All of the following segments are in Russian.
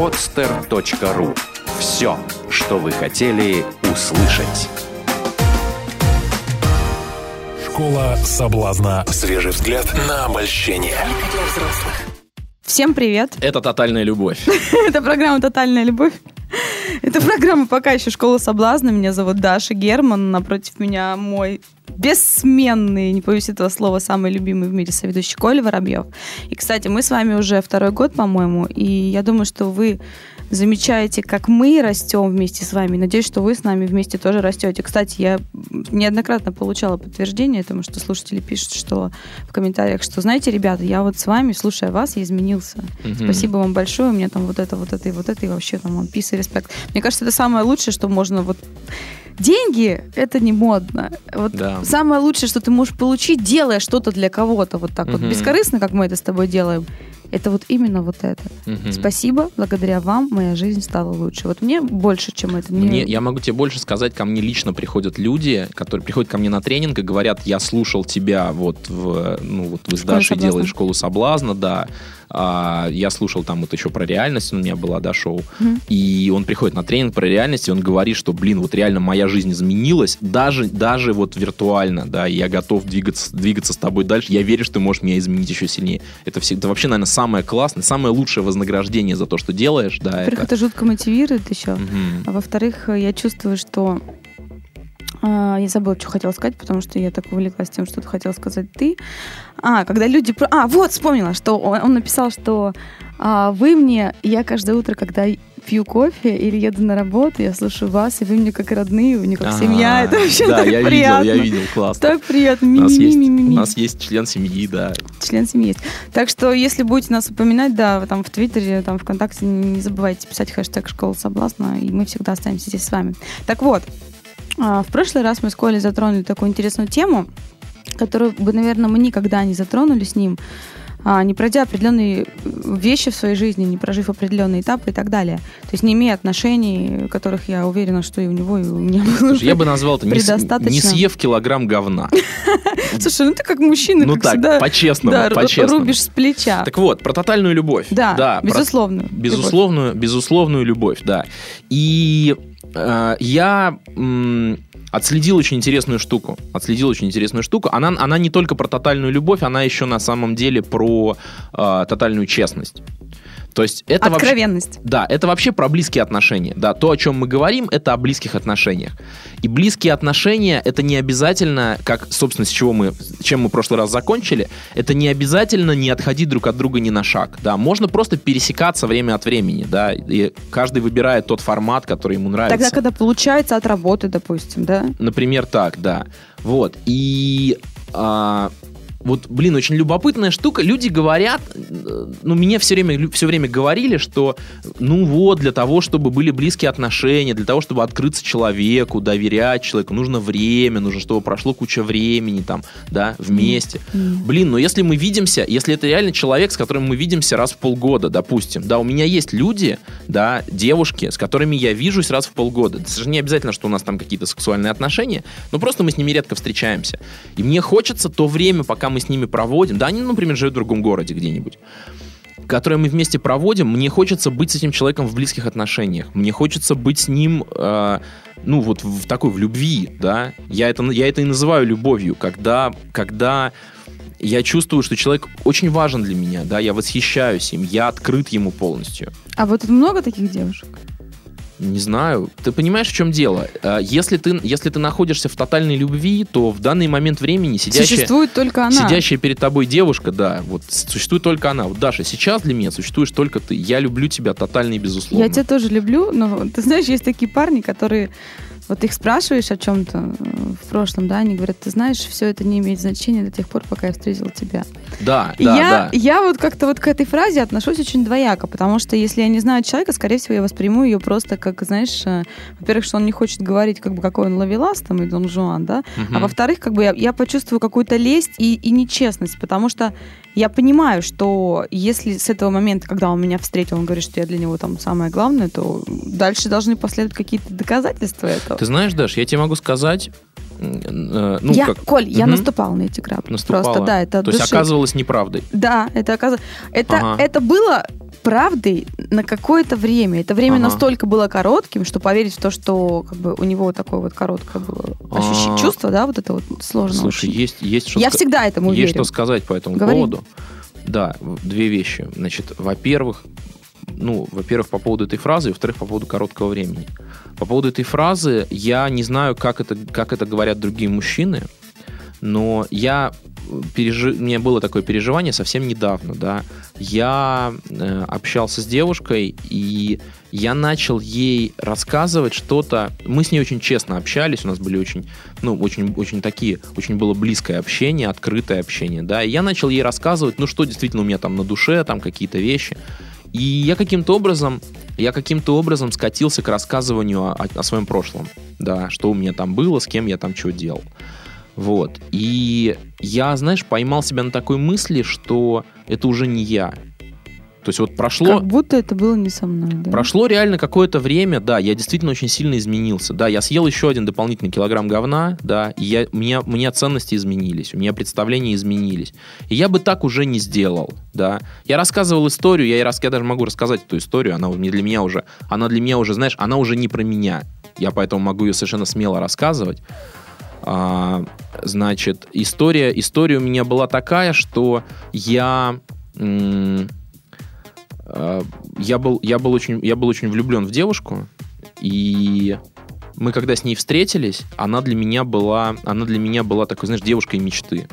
podster.ru Все, что вы хотели услышать. Школа соблазна. Свежий взгляд на обольщение. Всем привет! Это тотальная любовь. Это программа «Тотальная любовь». Это программа пока еще «Школа соблазна». Меня зовут Даша Герман. Напротив меня мой бессменный, не боюсь этого слова, самый любимый в мире соведущий Коля Воробьев. И, кстати, мы с вами уже второй год, по-моему, и я думаю, что вы замечаете, как мы растем вместе с вами. Надеюсь, что вы с нами вместе тоже растете. Кстати, я неоднократно получала подтверждение тому, что слушатели пишут, что в комментариях, что, знаете, ребята, я вот с вами, слушая вас, я изменился. Угу. Спасибо вам большое. У меня там вот это, вот это и вот это, и вообще там он пис и респект. Мне кажется, это самое лучшее, что можно вот деньги это не модно. Вот да. самое лучшее, что ты можешь получить, делая что-то для кого-то вот так угу. вот бескорыстно, как мы это с тобой делаем. Это вот именно вот это. Угу. Спасибо, благодаря вам моя жизнь стала лучше. Вот мне больше, чем это. Не... Мне, я могу тебе больше сказать, ко мне лично приходят люди, которые приходят ко мне на тренинг и говорят, я слушал тебя вот в, ну, вот вы с Дашей делали школу соблазна, да, а, я слушал там вот еще про реальность, у меня была, да, шоу. Mm-hmm. И он приходит на тренинг про реальность, и он говорит, что, блин, вот реально моя жизнь изменилась, даже, даже вот виртуально, да, я готов двигаться, двигаться с тобой дальше. Я верю, что ты можешь меня изменить еще сильнее. Это, всегда, это вообще, наверное, самое классное, самое лучшее вознаграждение за то, что делаешь, да. Во-первых, это... это жутко мотивирует еще. Mm-hmm. А во-вторых, я чувствую, что а, я забыла, что хотела сказать, потому что я так увлеклась тем, что ты хотела сказать ты. А, когда люди... А, вот, вспомнила, что он, он написал, что а, вы мне... Я каждое утро, когда пью кофе или еду на работу, я слушаю вас, и вы мне как родные, вы мне как семья. Это вообще да, так я приятно. видел, я видел, классно. Так приятно. У, нас есть, член семьи, да. Член семьи есть. Так что, если будете нас упоминать, да, там в Твиттере, там ВКонтакте, не забывайте писать хэштег «Школа соблазна», и мы всегда останемся здесь с вами. Так вот, а, в прошлый раз мы с Колей затронули такую интересную тему, которую бы, наверное, мы никогда не затронули с ним, а, не пройдя определенные вещи в своей жизни, не прожив определенные этапы и так далее. То есть не имея отношений, которых я уверена, что и у него, и у меня было Я бы назвал это не, не съев килограмм говна. Слушай, ну ты как мужчина, ну так, всегда, по-честному, да, по-честному. рубишь с плеча. Так вот, про тотальную любовь. Да, да безусловную. Про, безусловную, любовь. безусловную любовь, да. И э, я... М- отследил очень интересную штуку. Отследил очень интересную штуку. Она, она не только про тотальную любовь, она еще на самом деле про э, тотальную честность. То есть это Откровенность. Вообще, да, это вообще про близкие отношения. Да, то, о чем мы говорим, это о близких отношениях. И близкие отношения это не обязательно, как, собственно, с чего мы, чем мы в прошлый раз закончили, это не обязательно не отходить друг от друга ни на шаг. Да, можно просто пересекаться время от времени, да, и каждый выбирает тот формат, который ему нравится. Тогда, когда получается от работы, допустим, да? Например, так, да. Вот. И а, вот, блин, очень любопытная штука. Люди говорят, ну, мне все время, все время говорили, что, ну вот, для того, чтобы были близкие отношения, для того, чтобы открыться человеку, доверять человеку, нужно время, нужно, чтобы прошло куча времени там, да, вместе. Mm. Блин, но если мы видимся, если это реально человек, с которым мы видимся раз в полгода, допустим, да, у меня есть люди, да, девушки, с которыми я вижусь раз в полгода. Это же не обязательно, что у нас там какие-то сексуальные отношения, но просто мы с ними редко встречаемся. И мне хочется то время, пока мы с ними проводим, да, они, например, живут в другом городе где-нибудь, которые мы вместе проводим, мне хочется быть с этим человеком в близких отношениях. Мне хочется быть с ним, э, ну, вот в такой, в любви, да. Я это, я это и называю любовью, когда, когда я чувствую, что человек очень важен для меня, да, я восхищаюсь им, я открыт ему полностью. А вот много таких девушек? Не знаю. Ты понимаешь, в чем дело? А, если ты, если ты находишься в тотальной любви, то в данный момент времени сидящая... Существует только она. Сидящая перед тобой девушка, да, вот существует только она. Вот, Даша, сейчас для меня существуешь только ты. Я люблю тебя тотально и безусловно. Я тебя тоже люблю, но ты знаешь, есть такие парни, которые вот их спрашиваешь о чем-то э, в прошлом, да, они говорят, ты знаешь, все это не имеет значения до тех пор, пока я встретил тебя. Да, да, я, да. Я вот как-то вот к этой фразе отношусь очень двояко, потому что если я не знаю человека, скорее всего, я восприму ее просто как, знаешь, э, во-первых, что он не хочет говорить, как бы, какой он ловелас там и Дон Жуан, да, угу. а во-вторых, как бы я, я почувствую какую-то лесть и, и нечестность, потому что я понимаю, что если с этого момента, когда он меня встретил, он говорит, что я для него там самое главное, то дальше должны последовать какие-то доказательства этого. Ты знаешь, Даш, я тебе могу сказать, э, ну, я, как... Коль, угу. я наступала на эти грабли. Наступала. Просто, да, это То есть оказывалось неправдой. Да, это оказывалось. Это, ага. это было правдой на какое-то время. Это время Ага. настолько было коротким, что поверить в то, что как бы у него такое вот короткое было ощущение, А. чувство, да, вот это вот сложно. Слушай, очень. есть, есть что Я всегда этому Есть верю. что сказать по этому Говори. поводу. Да, две вещи. Значит, во-первых, ну, во-первых, по поводу этой фразы, и во-вторых, по поводу короткого времени. По поводу этой фразы, я не знаю, как это, как это говорят другие мужчины, но я пережи... у меня было такое переживание совсем недавно, да. Я э, общался с девушкой, и я начал ей рассказывать что-то. Мы с ней очень честно общались, у нас были очень, ну, очень, очень такие, очень было близкое общение, открытое общение, да. И я начал ей рассказывать, ну, что действительно у меня там на душе, там какие-то вещи. И я каким-то образом, я каким-то образом скатился к рассказыванию о, о своем прошлом, да, что у меня там было, с кем я там что делал. Вот. И я, знаешь, поймал себя на такой мысли, что это уже не я. То есть вот прошло... Как будто это было не со мной, да. Прошло реально какое-то время, да, я действительно очень сильно изменился. Да, я съел еще один дополнительный килограмм говна, да, и я, у, меня, у меня ценности изменились, у меня представления изменились. И я бы так уже не сделал, да. Я рассказывал историю, я, рас- я даже могу рассказать эту историю, она не для меня уже, она для меня уже, знаешь, она уже не про меня. Я поэтому могу ее совершенно смело рассказывать. А, значит, история, история у меня была такая, что я... м, я был, я был очень, я был очень влюблен в девушку, и мы когда с ней встретились, она для меня была, она для меня была такой, знаешь, девушкой мечты.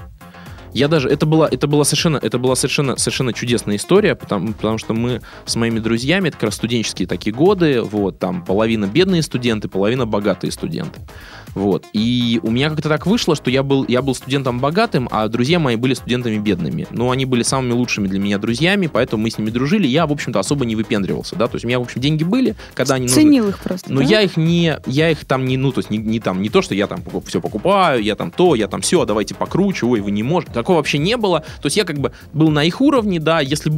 Я даже, это была, это была совершенно, это была совершенно, совершенно чудесная история, потому, потому что мы с моими друзьями, это как раз студенческие такие годы, вот, там половина бедные студенты, половина богатые студенты. Вот. И у меня как-то так вышло, что я был, я был студентом богатым, а друзья мои были студентами бедными. Но они были самыми лучшими для меня друзьями, поэтому мы с ними дружили. Я, в общем-то, особо не выпендривался, да. То есть у меня, в общем, деньги были, когда они нужны. Ценил их просто, Но да? я их не, я их там не, ну, то есть не, не там, не то, что я там все покупаю, я там то, я там все, давайте покруче, ой, вы не можете. Такого вообще не было. То есть я как бы был на их уровне, да, если,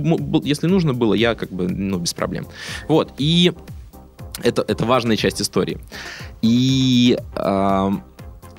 если нужно было, я как бы, ну, без проблем. Вот, и это, это важная часть истории. И ам,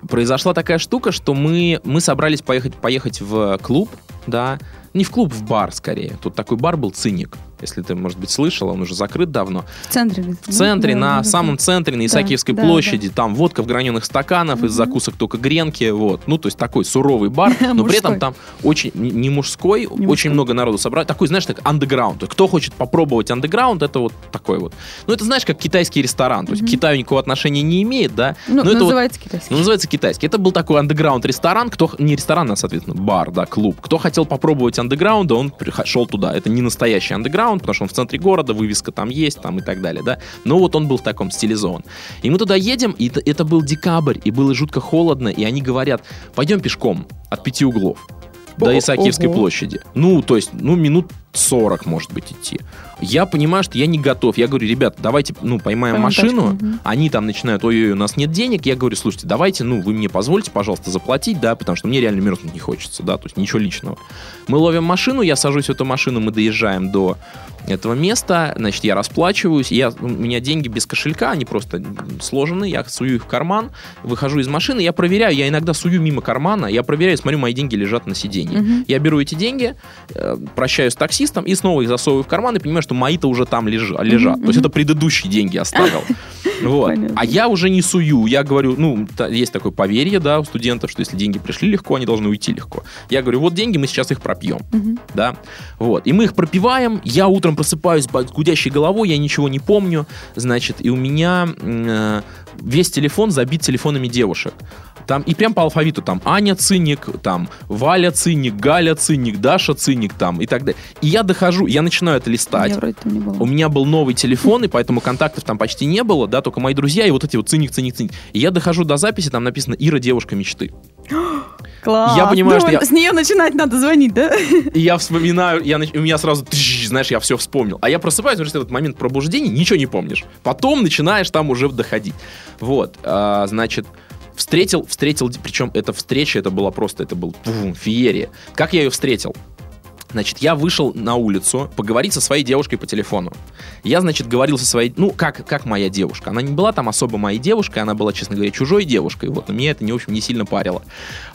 произошла такая штука, что мы, мы собрались поехать, поехать в клуб, да, не в клуб, в бар скорее. Тут такой бар был «Циник», если ты, может быть, слышал, он уже закрыт давно. В центре. ведь, В да? центре, Да, на да, да. самом центре, на Исаакиевской да, площади, там водка в граненых стаканах, из закусок только гренки, вот. Ну, то есть такой суровый бар, но при этом там очень, не не мужской, очень мужской. много народу собрать. Такой, знаешь, так андеграунд. Кто хочет попробовать андеграунд, это вот такой вот. Ну, это, знаешь, как китайский ресторан. То есть к Китаю никакого отношения не имеет, да. Ну, Но это вот- называется китайский. ну, называется китайский. Это был такой андеграунд ресторан, кто не ресторан, а соответственно бар, да, клуб. Кто хотел попробовать андеграунда, он шел туда. Это не настоящий андеграунд, потому что он в центре города, вывеска там есть, там и так далее, да. Но вот он был в таком стилизован. И мы туда едем, и это, это был декабрь, и было жутко холодно, и они говорят, пойдем пешком от пяти углов до Исаакиевской ого. площади. Ну, то есть, ну, минут 40, может быть, идти. Я понимаю, что я не готов. Я говорю, ребят, давайте, ну, поймаем Поймем машину. тачку. Они там начинают, ой-ой, у нас нет денег. Я говорю, слушайте, давайте, ну, вы мне позвольте, пожалуйста, заплатить, да, потому что мне реально мерзнуть не хочется, да, то есть ничего личного. Мы ловим машину, я сажусь в эту машину, мы доезжаем до этого места, значит, я расплачиваюсь, я, у меня деньги без кошелька, они просто сложены, я сую их в карман, выхожу из машины, я проверяю, я иногда сую мимо кармана, я проверяю, смотрю, мои деньги лежат на сиденье. Мгм. Я беру эти деньги, э, прощаюсь с таксистом и снова их засовываю в карман и понимаю, что мои-то уже там лежа- лежат. То есть мгм. это предыдущие деньги оставил. Вот. Понятно. А я уже не сую. Я говорю, ну, есть такое поверье, да, у студентов, что если деньги пришли легко, они должны уйти легко. Я говорю, вот деньги, мы сейчас их пропьем. Мгм. Да, вот. И мы их пропиваем. Я утром просыпаюсь с гудящей головой, я ничего не помню. Значит, и у меня э, весь телефон забит телефонами девушек. Там, и прям по алфавиту там Аня Циник, там Валя Циник, Галя Циник, Даша Циник там и так далее. И я дохожу, я начинаю это листать. Я вроде там не была. У меня был новый телефон, и поэтому контактов там почти не было, да, только мои друзья и вот эти вот циник, циник, циник. И я дохожу до записи, там написано «Ира, девушка мечты». Класс. Я понимаю, Ну, что я- С нее начинать надо звонить, да? И я вспоминаю, я, нач- у меня сразу, тш, знаешь, я все вспомнил. А я просыпаюсь, потому что этот момент пробуждения ничего не помнишь. Потом начинаешь там уже доходить. Вот, а, значит, встретил, встретил, причем эта встреча, это была просто, это был пф, феерия. Как я ее встретил? Значит, я вышел на улицу поговорить со своей девушкой по телефону. Я, значит, говорил со своей... Ну, как, как моя девушка. Она не была там особо моей девушкой, она была, честно говоря, чужой девушкой. Вот, но меня это, не, в общем, не сильно парило.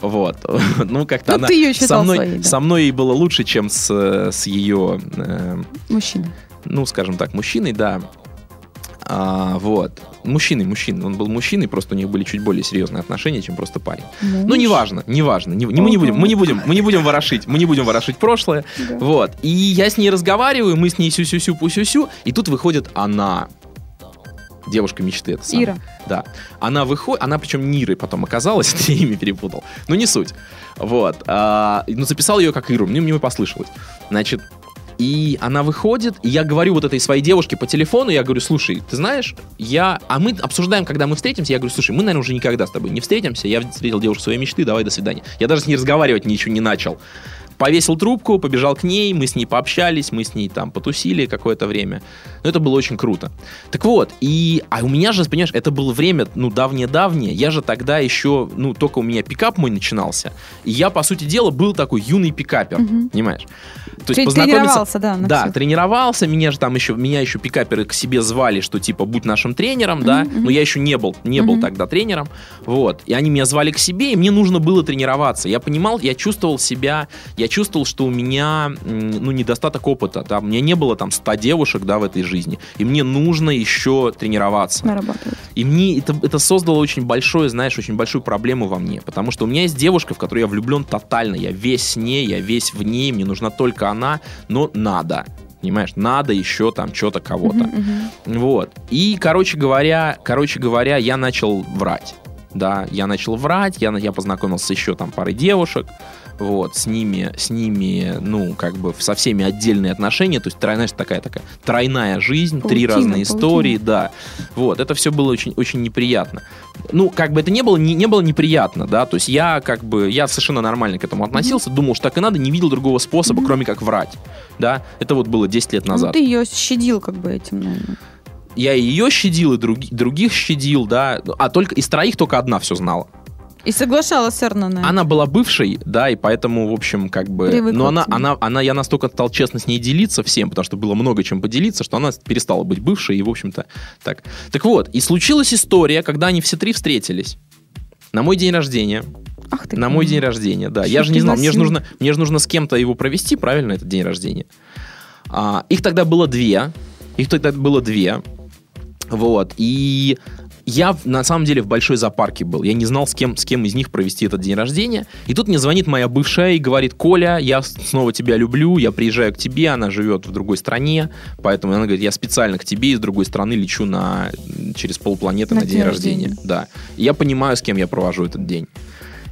Вот. Ну, как-то Ну, она... ты её со мной, своей, да. со мной ей было лучше, чем с, с ее... э, Мужчина. ну, скажем так, мужчиной, да. А, вот. Мужчиной, мужчиной. Он был мужчиной, просто у них были чуть более серьезные отношения, чем просто парень. Ну, Муж. неважно, неважно. Не, не- мы, не будем, мы не будем, мы не будем ворошить, мы не будем ворошить прошлое. Да. Вот. И я с ней разговариваю, мы с ней сю-сю-сю, пу-сю-сю, и тут выходит она. Девушка мечты. Это самое. Ира. Да. Она выходит, она причем Нирой потом оказалась, я имя перепутал. Ну, не суть. Вот. А, ну, записал ее как Иру, мне, мне послышалось. Значит, и она выходит, и я говорю вот этой своей девушке по телефону, я говорю, слушай, ты знаешь, я... А мы обсуждаем, когда мы встретимся, я говорю, слушай, мы, наверное, уже никогда с тобой не встретимся, я встретил девушку своей мечты, давай, до свидания. Я даже с ней разговаривать ничего не начал. Повесил трубку, побежал к ней, мы с ней пообщались, мы с ней там потусили какое-то время. Но это было очень круто. Так вот, и... А у меня же, понимаешь, это было время, ну, давнее-давнее. Я же тогда еще, ну, только у меня пикап мой начинался. И я, по сути дела, был такой юный пикапер, Мгм. понимаешь? То Ты тренировался, да, да, всё. тренировался, меня же там еще, меня еще пикаперы к себе звали, что типа будь нашим тренером, да, мгм. но я еще не был, не был Мгм. тогда тренером, вот, и они меня звали к себе, и мне нужно было тренироваться. Я понимал, я чувствовал себя, я чувствовал, что у меня, ну, недостаток опыта, да, у меня не было там 100 девушек, да, в этой жизни, и мне нужно еще тренироваться. Нарабатывать. И мне это, это создало очень большое, знаешь, очень большую проблему во мне. Потому что у меня есть девушка, в которую я влюблен тотально. Я весь с ней, я весь в ней, мне нужна только она, но надо. Понимаешь, надо еще там что-то кого-то. Мгм, мгм. Вот. И, короче говоря, короче говоря, я начал врать. Да, я начал врать, я, я познакомился с еще там парой девушек, вот, с ними, с ними, ну, как бы со всеми отдельные отношения, то есть, тройная, такая такая тройная жизнь, три Паутина, разные паутина. истории, да, вот, это все было очень, очень неприятно. Ну, как бы это не было, не, не было неприятно, да, то есть я как бы, я совершенно нормально к этому относился, думал, что так и надо, не видел другого способа, кроме как врать, да, это вот было 10 лет назад. Ну, ты ее щадил как бы этим, наверное. Я и ее щадил, и други- других щадил, да. А только из троих только одна все знала. И соглашалась все равно на это. Она была бывшей, да, и поэтому, в общем, как бы... Привыкла но она, она, она, я настолько стал честно с ней делиться всем, потому что было много чем поделиться, что она перестала быть бывшей, и, в общем-то, так. Так вот, и случилась история, когда они все три встретились. На мой день рождения. Ах ты. На мой день рождения, да. Я же не знал, мне же нужно, мне же нужно с кем-то его провести, правильно, этот день рождения. А, их тогда было две. Их тогда было две. Вот. И я на самом деле в большой зоопарке был. Я не знал, с кем, с кем из них провести этот день рождения. И тут мне звонит моя бывшая и говорит, Коля, я снова тебя люблю, я приезжаю к тебе, она живет в другой стране, поэтому она говорит, я специально к тебе из другой страны лечу на, через полпланеты на, На день день рождения. рождения. Да. И я понимаю, с кем я провожу этот день.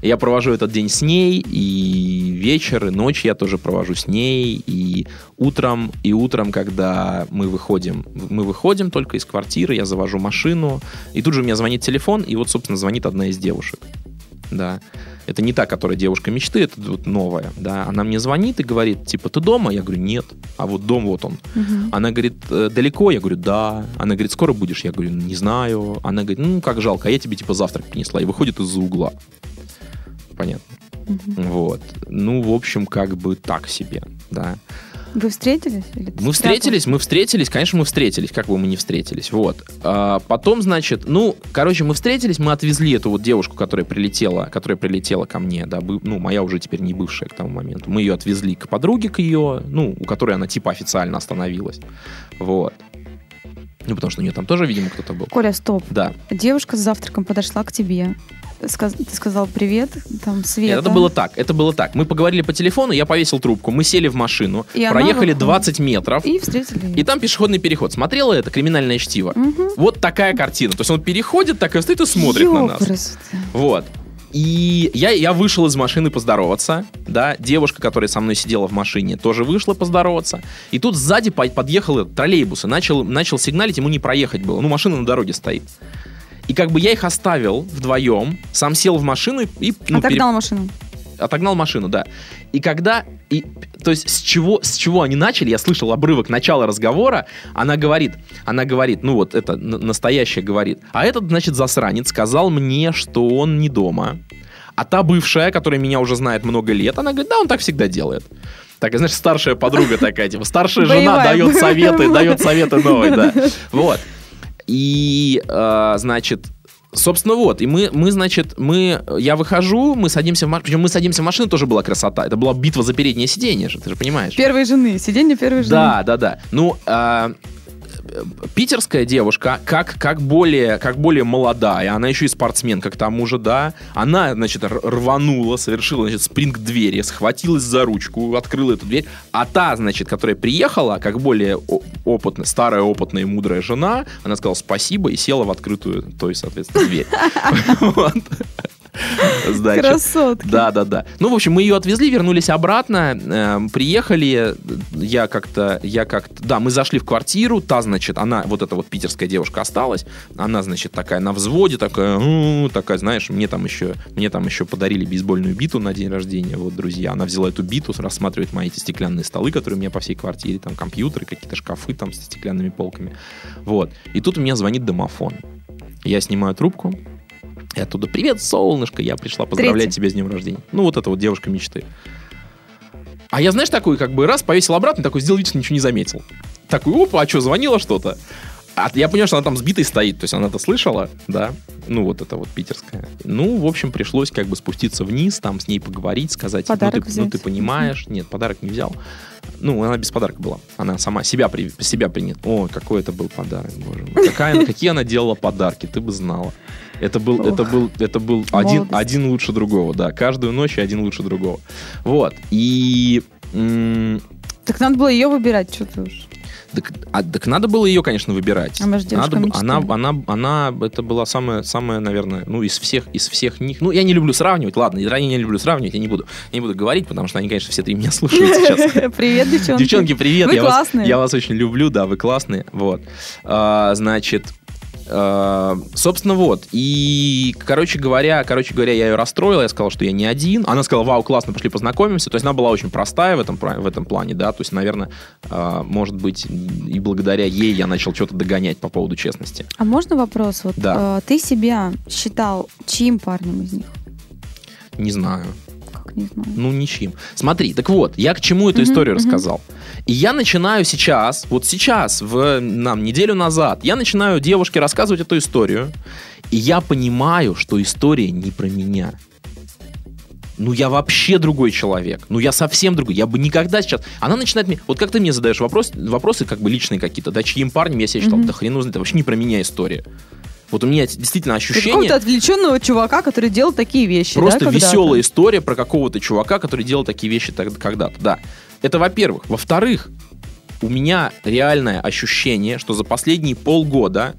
Я провожу этот день с ней, и вечер, и ночь я тоже провожу с ней, и утром, и утром, когда мы выходим, мы выходим только из квартиры, я завожу машину, и тут же у меня звонит телефон, и вот, собственно, звонит одна из девушек. Да. Это не та, которая девушка мечты, это вот новая, да. Она мне звонит и говорит, типа, ты дома? Я говорю, нет. А вот дом вот он. Мгм. Она говорит, «Э, далеко? Я говорю, да. Она говорит, скоро будешь? Я говорю, не знаю. Она говорит, ну, как жалко, а я тебе, типа, завтрак принесла. И выходит из-за угла. Понятно. Мгм. Вот. Ну, в общем, как бы так себе, да. Вы встретились? Или Мы встретились, мы встретились, конечно, мы встретились, как бы мы не встретились, вот. А, потом, значит, ну, короче, мы встретились, мы отвезли эту вот девушку, которая прилетела, которая прилетела ко мне, да, бы- ну, моя уже теперь не бывшая к тому моменту. Мы ее отвезли к подруге, к ее, ну, у которой она типа официально остановилась, вот. Ну, потому что у нее там тоже, видимо, кто-то был. Коля, стоп. Да. Девушка с завтраком подошла к тебе. Сказ- Ты сказал привет, там Света. Нет, это было так, это было так. Мы поговорили по телефону, я повесил трубку, мы сели в машину, И она проехали выходит. 20 метров, И встретили её. и там пешеходный переход. Смотрела это криминальное чтиво? Мгм. Вот такая картина. То есть он переходит, так и стоит и смотрит на нас. Ёпрст. Вот. И я, я вышел из машины поздороваться, да, девушка, которая со мной сидела в машине, тоже вышла поздороваться. И тут сзади по- подъехал троллейбус и начал, начал сигналить, ему не проехать было. Ну, машина на дороге стоит. И как бы я их оставил вдвоем, сам сел в машину и... и, ну, пере- Отогнал машину. отогнал машину, да. И когда, и, то есть с чего, с чего они начали, я слышал обрывок начала разговора, она говорит, она говорит, ну вот это настоящая говорит, а этот, значит, засранец сказал мне, что он не дома, а та бывшая, которая меня уже знает много лет, она говорит, да, он так всегда делает. Так, знаешь, старшая подруга такая, типа, старшая жена дает советы, дает советы новые, да. Вот. И, э, значит, Собственно, вот, и мы, мы, значит, мы, я выхожу, мы садимся в машину, причем мы садимся в машину, тоже была красота, это была битва за переднее сиденье же, ты же понимаешь. Первой жены, сиденье первой жены. Да, да, да. Ну, а, питерская девушка, как, как, более, как более молодая, она еще и спортсменка к тому же, да, она, значит, рванула, совершила, значит, спринг к двери, схватилась за ручку, открыла эту дверь, а та, значит, которая приехала, как более опытная, старая, опытная и мудрая жена, она сказала спасибо и села в открытую, то есть, соответственно, дверь. Значит, Красотка. да, да, да. Ну, в общем, мы ее отвезли, вернулись обратно, эм, приехали, я как-то, я как-то, да, мы зашли в квартиру, та, значит, она, вот эта вот питерская девушка осталась, она, значит, такая на взводе, такая, «М, такая, знаешь, мне там еще, мне там еще подарили бейсбольную биту на день рождения, вот, друзья, она взяла эту биту, рассматривает мои эти стеклянные столы, которые у меня по всей квартире, там, компьютеры, какие-то шкафы там с стеклянными полками, вот. И тут у меня звонит домофон. Я снимаю трубку, и оттуда «Привет, солнышко, я пришла поздравлять Третий. тебя с днем рождения». Ну, вот это вот девушка мечты. А я, знаешь, такой, как бы раз повесил обратно, такой сделал вид, что ничего не заметил. Такой, опа, а что, звонила что-то? А я понял, что она там сбитой стоит, то есть она это слышала, да, ну вот это вот питерская. Ну, в общем, пришлось как бы спуститься вниз, там с ней поговорить, сказать, ну Подарок ты, ну, взять. ты понимаешь, нет, подарок не взял. Ну, она без подарка была, она сама себя, при, себя принят. О, какой это был подарок, боже мой. Какая, какие она делала подарки, ты бы знала. Это был, Ох. это был, это был один, Молодость. один лучше другого, да. Каждую ночь один лучше другого. Вот. И м, Так надо было ее выбирать, что ты уж. так, а, так надо было ее, конечно, выбирать. А Надо она, она, она, это была самая, самая, наверное, ну, из всех, из всех них. Ну, я не люблю сравнивать, ладно, я не люблю сравнивать, я не буду, не буду говорить, потому что они, конечно, все три меня слушают сейчас. Привет, девчонки. Девчонки, привет! Вы я, вас, классные. я вас очень люблю, да, вы классные. Вот. А, значит, собственно, вот. И, короче говоря, короче говоря, я ее расстроил, я сказал, что я не один. Она сказала, вау, классно, пошли познакомимся. То есть она была очень простая в этом, в этом плане, да. То есть, наверное, а, может быть, и благодаря ей я начал что-то догонять по поводу честности. А можно вопрос? Вот Да. э, ты себя считал чьим парнем из них? Не знаю. Как не знаю. Ну, ничем. Смотри, так вот, я к чему эту историю рассказал. И я начинаю сейчас, вот сейчас, в, нам, неделю назад, я начинаю девушке рассказывать эту историю, и я понимаю, что история не про меня. Ну, я вообще другой человек. Ну, я совсем другой. Я бы никогда сейчас... Она начинает мне... Вот как ты мне задаешь вопрос, вопросы как бы личные какие-то, да, чьим парнем я себя считал? Мгм. Да хрен его знает, это вообще не про меня история. Вот у меня действительно ощущение... Какого-то отвлеченного чувака, который делал такие вещи. Просто да, веселая история про какого-то чувака, который делал такие вещи когда-то. Да. Это во-первых. Во-вторых, у меня реальное ощущение, что за последние полгода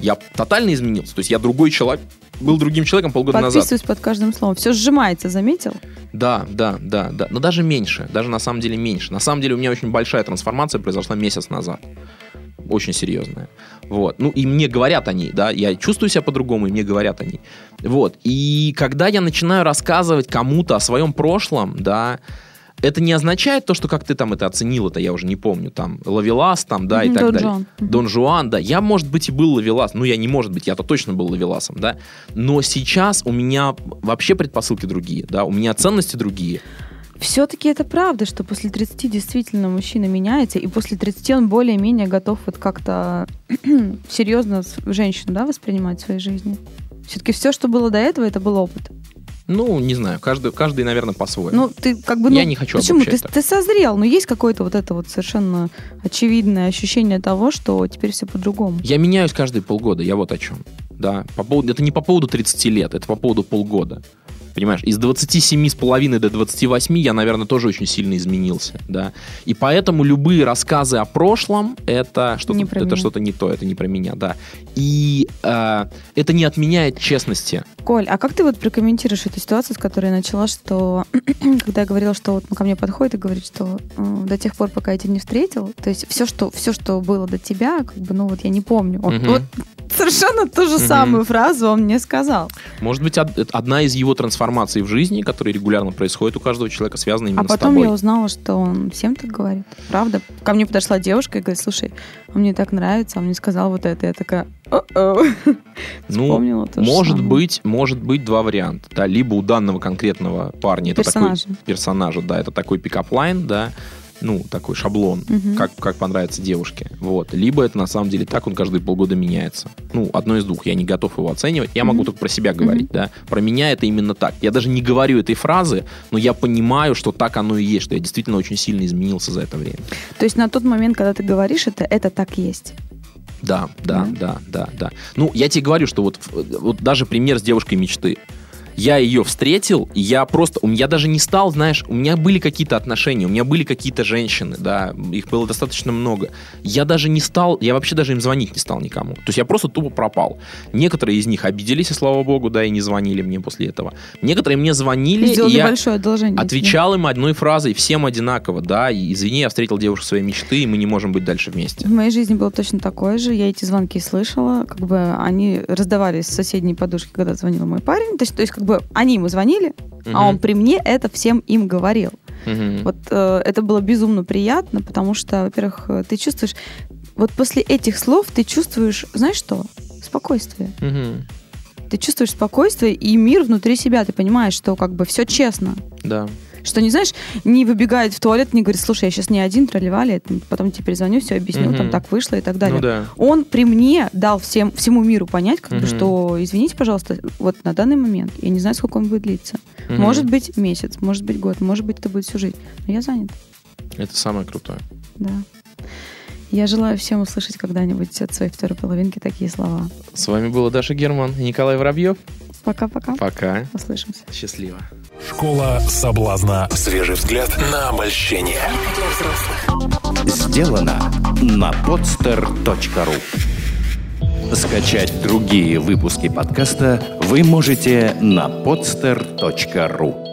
я тотально изменился. То есть я другой человек, был другим человеком полгода назад. Подписываюсь под каждым словом. Все сжимается, заметил? Да, да, да, да. Но даже меньше. Даже на самом деле меньше. На самом деле у меня очень большая трансформация произошла месяц назад. Очень серьезная. Вот. Ну, и мне говорят они, да, я чувствую себя по-другому, и мне говорят они. Вот. И когда я начинаю рассказывать кому-то о своем прошлом, да, это не означает то, что как ты там это оценил, это я уже не помню, там, Лавелас, там, да, и Мгм, так Дон далее. Жуан. Дон Жуан, да. Я, может быть, и был Лавелас. Ну, я не может быть, я-то точно был Лавеласом, да. Но сейчас у меня вообще предпосылки другие, да, у меня ценности другие. Все-таки это правда, что после 30 действительно мужчина меняется, и после 30 он более-менее готов вот как-то серьезно женщину да, воспринимать в своей жизни. Все-таки все, что было до этого, это был опыт. Ну, не знаю, каждый, каждый наверное, по-своему. Ну, ты как бы... Ну, Я не хочу Почему? Ты, так. ты созрел, но есть какое-то вот это вот совершенно очевидное ощущение того, что теперь все по-другому. Я меняюсь каждые полгода, я вот о чем. Да, по поводу, это не по поводу 30 лет, это по поводу полгода. Понимаешь, из 27 с половиной до 28 я, наверное, тоже очень сильно изменился, да. И поэтому любые рассказы о прошлом это что-то, Не это что-то не то, это не про меня, да. И э, это не отменяет честности. Коль, а как ты вот прокомментируешь эту ситуацию, с которой я начала, что когда я говорила, что вот ко мне подходит и говорит, что до тех пор, пока я тебя не встретил, то есть все, что все, что было до тебя, как бы, ну вот я не помню. Он- Мгм. Вот совершенно ту же Мгм. самую фразу он мне сказал. Может быть, одна из его трансформаций в жизни, которые регулярно происходят у каждого человека, связана именно А с потом тобой. я узнала, что он всем так говорит. Правда? Ко мне подошла девушка и говорит, слушай, он мне так нравится, он мне сказал вот это. Я такая. Ну, может быть, может быть два варианта. Да, либо у данного конкретного парня это такой Персонажа. да, это такой pickup line, да, ну, такой шаблон, как, как понравится девушке. Вот. Либо это на самом деле так, он каждые полгода меняется. Ну, одно из двух. Я не готов его оценивать. Я могу только про себя говорить, да. Про меня это именно так. Я даже не говорю этой фразы, но я понимаю, что так оно и есть, что я действительно очень сильно изменился за это время. То есть на тот момент, когда ты говоришь это, это так есть. Да, да, да, да, да. Ну, я тебе говорю, что вот, вот даже пример с девушкой мечты. Я ее встретил, и я просто, у меня даже не стал, знаешь, у меня были какие-то отношения, у меня были какие-то женщины, да, их было достаточно много. Я даже не стал, я вообще даже им звонить не стал никому. То есть я просто тупо пропал. Некоторые из них обиделись, и слава богу, да, и не звонили мне после этого. Некоторые мне звонили, Сделал и я отвечал им одной фразой, всем одинаково, да, и извини, я встретил девушку своей мечты, и мы не можем быть дальше вместе. В моей жизни было точно такое же. Я эти звонки слышала. Как бы они раздавались с соседней подушки, когда звонил мой парень. То есть, то есть как бы они ему звонили, Мгм. а он при мне это всем им говорил. Мгм. Вот э, это было безумно приятно, потому что, во-первых, э, ты чувствуешь... Вот после этих слов ты чувствуешь, знаешь что? Спокойствие. Мгм. Ты чувствуешь спокойствие и мир внутри себя. Ты понимаешь, что как бы все честно. Да. Что не знаешь, не выбегает в туалет, не говорит, слушай, я сейчас не один, тролливали, потом тебе перезвоню, все объясню, Мгм. там так вышло и так далее. Ну да. Он при мне дал всем, всему миру понять, как бы, Мгм. что, извините, пожалуйста, вот на данный момент, я не знаю, сколько он будет длиться. Мгм. Может быть месяц, может быть год, может быть это будет всю жизнь. Но я занят, Это самое крутое. да. Я желаю всем услышать когда-нибудь от своей второй половинки такие слова. С вами была Даша Герман и Николай Воробьев. Пока-пока. Пока. Услышимся. Счастливо. Школа соблазна. Свежий взгляд на обольщение. Сделано на podster.ru Скачать другие выпуски подкаста вы можете на podster.ru